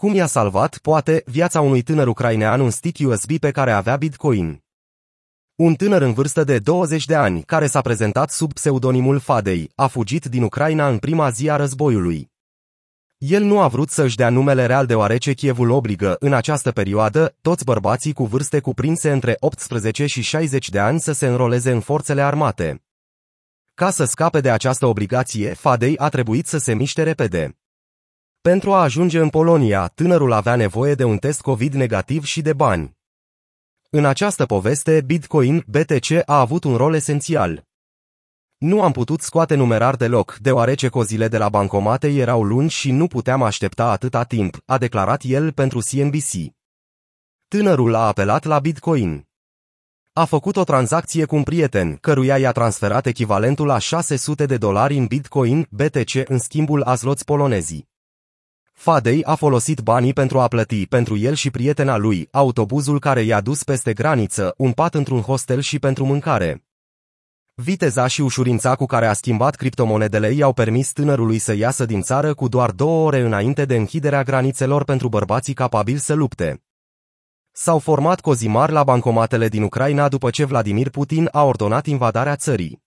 Cum i-a salvat, poate, viața unui tânăr ucrainean un stick USB pe care avea Bitcoin? Un tânăr în vârstă de 20 de ani, care s-a prezentat sub pseudonimul Fadei, a fugit din Ucraina în prima zi a războiului. El nu a vrut să-și dea numele real deoarece Chievul obligă, în această perioadă, toți bărbații cu vârste cuprinse între 18 și 60 de ani să se înroleze în forțele armate. Ca să scape de această obligație, Fadei a trebuit să se miște repede. Pentru a ajunge în Polonia, tânărul avea nevoie de un test COVID negativ și de bani. În această poveste, Bitcoin, BTC, a avut un rol esențial. Nu am putut scoate numerar deloc, deoarece cozile de la bancomate erau lungi și nu puteam aștepta atâta timp, a declarat el pentru CNBC. Tânărul a apelat la Bitcoin. A făcut o tranzacție cu un prieten, căruia i-a transferat echivalentul la 600 de dolari în Bitcoin, BTC în schimbul a zloți polonezii. Fadei a folosit banii pentru a plăti pentru el și prietena lui autobuzul care i-a dus peste graniță, un pat într-un hostel și pentru mâncare. Viteza și ușurința cu care a schimbat criptomonedele i-au permis tânărului să iasă din țară cu doar două ore înainte de închiderea granițelor pentru bărbații capabili să lupte. S-au format cozi mari la bancomatele din Ucraina după ce Vladimir Putin a ordonat invadarea țării.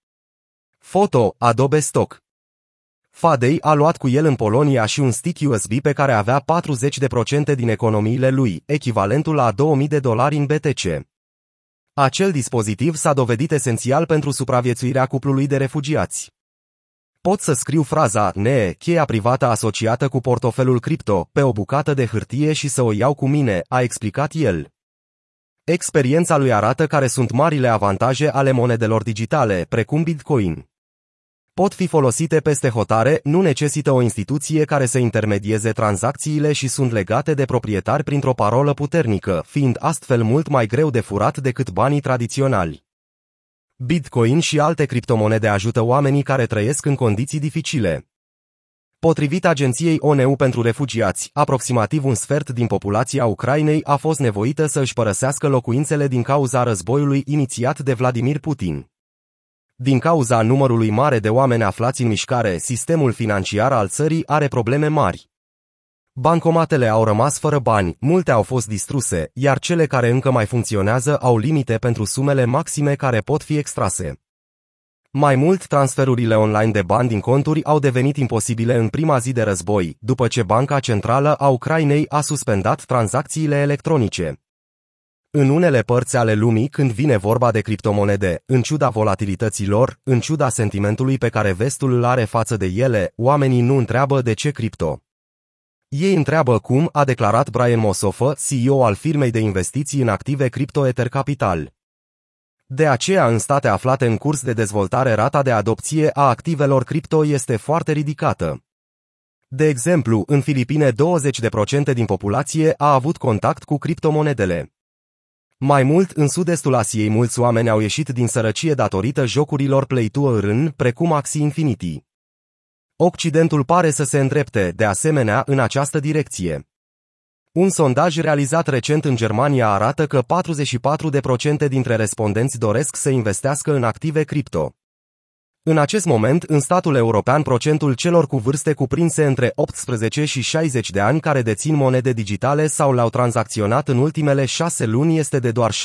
Foto, Adobe Stock Fadei a luat cu el în Polonia și un stick USB pe care avea 40% din economiile lui, echivalentul la 2000 de dolari în BTC. Acel dispozitiv s-a dovedit esențial pentru supraviețuirea cuplului de refugiați. Pot să scriu fraza NE, cheia privată asociată cu portofelul cripto, pe o bucată de hârtie și să o iau cu mine, a explicat el. Experiența lui arată care sunt marile avantaje ale monedelor digitale, precum Bitcoin pot fi folosite peste hotare, nu necesită o instituție care să intermedieze tranzacțiile și sunt legate de proprietari printr-o parolă puternică, fiind astfel mult mai greu de furat decât banii tradiționali. Bitcoin și alte criptomonede ajută oamenii care trăiesc în condiții dificile. Potrivit agenției ONU pentru refugiați, aproximativ un sfert din populația Ucrainei a fost nevoită să își părăsească locuințele din cauza războiului inițiat de Vladimir Putin. Din cauza numărului mare de oameni aflați în mișcare, sistemul financiar al țării are probleme mari. Bancomatele au rămas fără bani, multe au fost distruse, iar cele care încă mai funcționează au limite pentru sumele maxime care pot fi extrase. Mai mult, transferurile online de bani din conturi au devenit imposibile în prima zi de război, după ce Banca Centrală a Ucrainei a suspendat tranzacțiile electronice. În unele părți ale lumii, când vine vorba de criptomonede, în ciuda volatilității lor, în ciuda sentimentului pe care vestul îl are față de ele, oamenii nu întreabă de ce cripto. Ei întreabă cum, a declarat Brian Mosofa, CEO al firmei de investiții în active Crypto Ether Capital. De aceea, în state aflate în curs de dezvoltare, rata de adopție a activelor cripto este foarte ridicată. De exemplu, în Filipine 20% din populație a avut contact cu criptomonedele. Mai mult, în sud-estul Asiei mulți oameni au ieșit din sărăcie datorită jocurilor Play to Earn, precum Axie Infinity. Occidentul pare să se îndrepte, de asemenea, în această direcție. Un sondaj realizat recent în Germania arată că 44% dintre respondenți doresc să investească în active cripto. În acest moment, în statul european, procentul celor cu vârste cuprinse între 18 și 60 de ani care dețin monede digitale sau le-au tranzacționat în ultimele șase luni este de doar 6%.